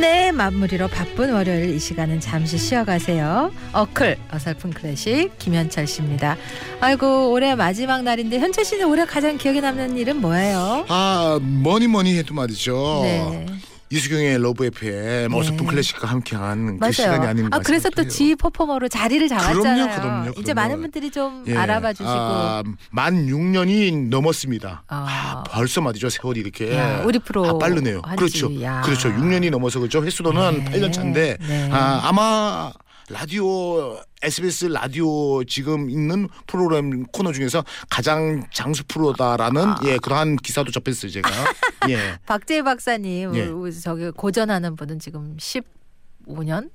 한 해의 마무리로 바쁜 월요일 이 시간은 잠시 쉬어가세요. 어클 어설픈 클래식 김현철 씨입니다. 아이고 올해 마지막 날인데 현철 씨는 올해 가장 기억에 남는 일은 뭐예요? 아 뭐니 뭐니 해도 말이죠. 네. 이수경의 러브 FM 어설픈 클래식과 함께한 그 맞아요. 시간이 아닌가 아 그래서 또. 지 퍼포머로 자리를 잡았잖아요. 그럼요, 그럼요, 이제 그럼요. 많은 분들이 좀 예. 알아봐 주시고. 아, 만 6년이 넘었습니다. 아. 아, 벌써 말이죠 세월이 이렇게 야, 우리 프로 아, 빠르네요. 그렇죠, 야. 그렇죠. 6년이 넘어서 그렇죠. 횟수로는 네. 8년 차인데 네. 아, 아마 라디오 SBS 라디오 지금 있는 프로그램 코너 중에서 가장 장수 프로다라는 아. 예 그러한 기사도 접했어요 제가. 예. 박재희 박사님 예. 저기 고전하는 분은 지금 15년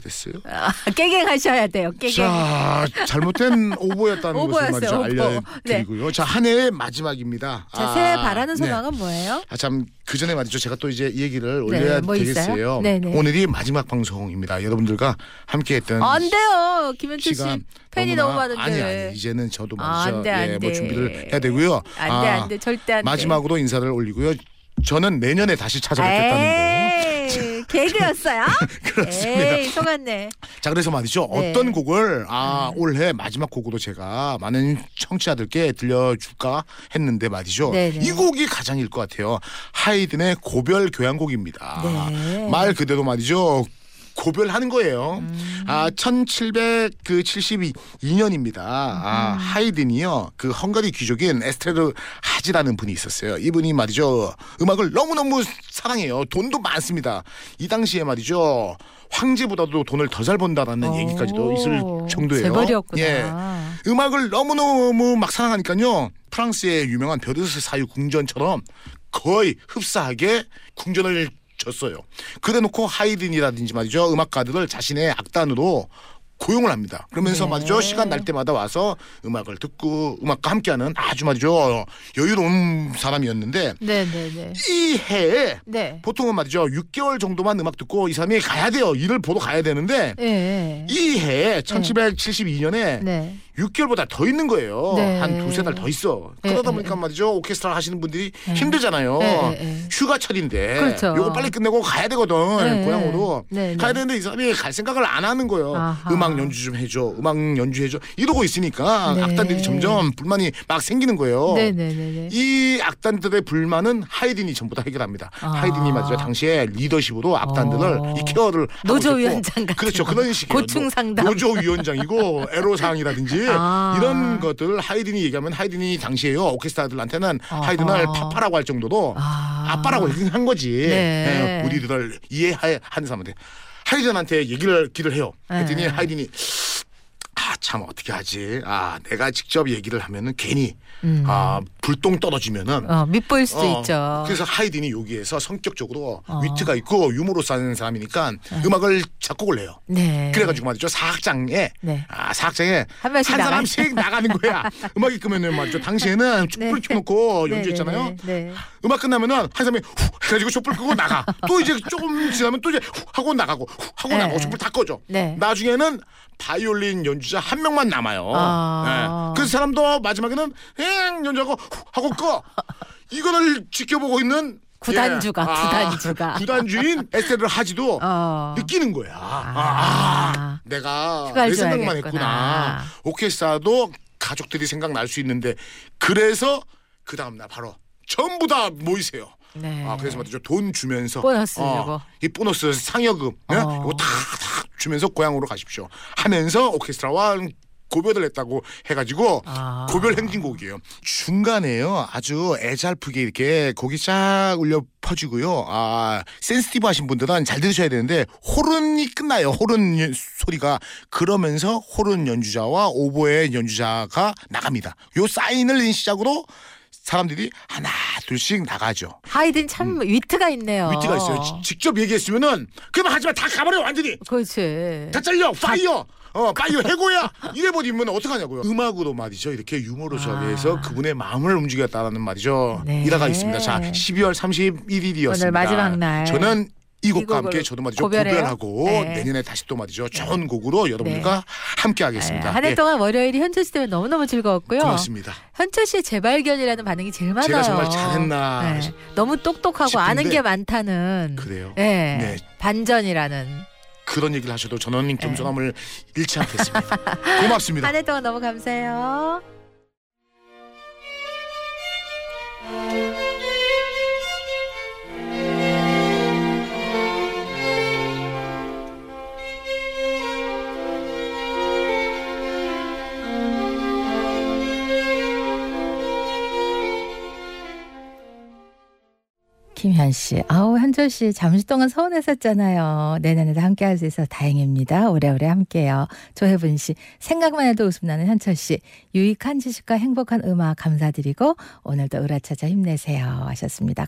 그랬어요. 아, 깨갱하셔야 돼요. 깨갱. 자 잘못된 오보였다는 것을 말이죠 오보. 알려드리고요. 자한 해의 마지막입니다. 자, 새해 아, 바라는 네. 소망은 뭐예요? 아 참 그 전에 말이죠. 제가 또 이제 이 얘기를 네, 올려야 뭐 있어요? 되겠어요. 네네. 오늘이 마지막 방송입니다. 여러분들과 함께 했던 안 돼요. 김현철 씨 팬이 너무 많은데. 아니 아니 이제는 저도 아, 말이죠. 안 돼, 안 예, 뭐 돼. 준비를 해야 되고요. 안 돼, 아, 안 돼. 절대 안 돼. 마지막으로 인사를 올리고요. 저는 내년에 다시 찾아뵙겠다는 거. 개그였어요? 그렇습니다. 에이, 속았네. 자 그래서 말이죠. 네. 어떤 곡을 아 올해 마지막 곡으로 제가 많은 청취자들께 들려줄까 했는데 말이죠. 네네. 이 곡이 가장일 것 같아요. 하이든의 고별 교향곡입니다. 네. 말 그대로 말이죠. 고별하는 거예요. 음. 아, 1772년입니다. 아, 음. 하이든이요. 그 헝가리 귀족인 에스테르 하지라는 분이 있었어요. 이분이 말이죠. 음악을 너무너무 사랑해요. 돈도 많습니다. 이 당시에 말이죠. 황제보다도 돈을 더 잘 번다라는 얘기까지도 있을 정도예요. 재벌이었구나. 예. 음악을 너무너무 막 사랑하니까요. 프랑스의 유명한 베르스 사유 궁전처럼 거의 흡사하게 궁전을 졌어요. 그래놓고 하이든이라든지 말이죠. 음악가들을 자신의 악단으로 고용을 합니다. 그러면서 네. 말이죠. 시간 날 때마다 와서 음악을 듣고 음악과 함께하는 아주 말이죠. 여유로운 사람이었는데 네네네. 이 해에 네. 보통은 말이죠. 6개월 정도만 음악 듣고 이 사람이 가야 돼요. 일을 보러 가야 되는데 예. 이 해에 1772년에 네. 6개월보다 더 있는 거예요. 네. 한 두세 달 더 있어. 네, 그러다 네, 보니까 네. 말이죠. 오케스트라 하시는 분들이 힘들잖아요. 네, 네, 네. 휴가철인데 그렇죠. 요거 빨리 끝내고 가야 되거든. 네. 고향으로. 가야 되는데 이 사람이 갈 생각을 안 하는 거예요. 아하. 음악 연주 좀 해줘. 음악 연주 해줘. 이러고 있으니까 네. 악단들이 점점 불만이 막 생기는 거예요. 이 악단들의 불만은 하이든이 전부 다 해결합니다. 아. 하이든이 말이죠. 당시에 리더십으로 악단들을 어. 이 케어를 노조 위원장 같은 그렇죠. 거. 그런 식이에요. 고충 노- 상담. 노조 위원장이고 애로사항이라든지 아. 이런 것들 하이든이 얘기하면 하이든이 당시에요. 오케스트라들한테는 아하. 하이든을 파파라고 할 정도로 아. 아빠라고 한 거지. 네. 예, 우리들을 이해하는 사람한테 하이든한테 얘기를 기를 해요. 했더니 네. 하이든이 아 참 어떻게 하지? 아 내가 직접 얘기를 하면은 괜히 음. 아 불똥 떨어지면은 어, 밑보일 수도 어, 있죠. 그래서 하이든이 여기에서 성격적으로 어. 위트가 있고 유머로 사는 사람이니까 음악을 작곡을 해요. 네. 그래가지고 말이죠 사학장에 네. 아 사학장에 한 한 사람씩 나가는 거야. 음악이 끄면은 말이죠. 당시에는 촛불 네. 켜놓고 네, 연주했잖아요. 네, 네, 네. 음악 끝나면은 한 사람이 후 해가지고 촛불 끄고 나가. 또 이제 조금 지나면 또 이제 후 하고 나가고 후 하고 네. 나가고 촛불 다 꺼져. 네. 나중에는 바이올린 연주자 한 명만 남아요. 아. 네. 그 사람도 마지막에는 행 연주하고 후 하고 꺼. 이거를 지켜보고 있는 구단주가, 예. 구단주가. 구단주인 에스테르 하지도 어. 느끼는 거야. 아, 아. 아, 내가 내 생각만 줘야겠구나. 했구나. 오케스트라도 가족들이 생각날 수 있는데 그래서 그 다음 날 바로 전부 다 모이세요. 네. 아 그래서 말이죠 돈 주면서 보너스 이거. 이 보너스 상여금 예? 어. 이거 다, 다 주면서 고향으로 가십시오 하면서 오케스트라와 고별을 했다고 해가지고 아. 고별 행진곡이에요. 중간에요 아주 애잘프게 이렇게 곡이 쫙 울려 퍼지고요. 아 센스티브 하신 분들은 잘 들으셔야 되는데 호른이 끝나요. 호른 연- 소리가 그러면서 호른 연주자와 오보의 연주자가 나갑니다. 요 사인을 시작으로 사람들이 하나 둘씩 나가죠. 하이든 참 위트가 있네요. 음. 위트가 있어요. 지- 직접 얘기했으면은 그럼 하지마 다 가버려 완전히 그렇지. 다 잘려 파이어 어 빨리 해고야 이래 버리면 어떡하냐고요. 음악으로 말이죠. 이렇게 유머로 저기해서 아. 그분의 마음을 움직였다는 말이죠. 네. 일화가 있습니다. 자 12월 31일이었습니다. 오늘 마지막 날. 저는 이 곡과 함께 저도 말이죠 고별해요? 고별하고 네. 내년에 다시 또 말이죠 좋은 곡으로 여러분들과 함께 하겠습니다. 한해 예, 동안 월요일이 현철 씨 때문에 너무너무 즐거웠고요. 고맙습니다. 현철 씨의 재발견이라는 반응이 제일 많아요. 제가 정말 잘했나 네. 너무 똑똑하고 싶은데 아는 게 많다는 그래요. 네. 네. 반전이라는 그런 얘기를 하셔도 저는 네. 겸손함을 잃지 않겠습니다. 고맙습니다. 한 해 동안 너무 감사해요. 김현 씨, 아우 현철 씨 잠시 동안 서운했었잖아요. 내년에도 함께 할 수 있어서 다행입니다. 오래오래 함께요. 조혜분 씨, 생각만 해도 웃음 나는 현철 씨, 유익한 지식과 행복한 음악 감사드리고 오늘도 으라차차 힘내세요 하셨습니다.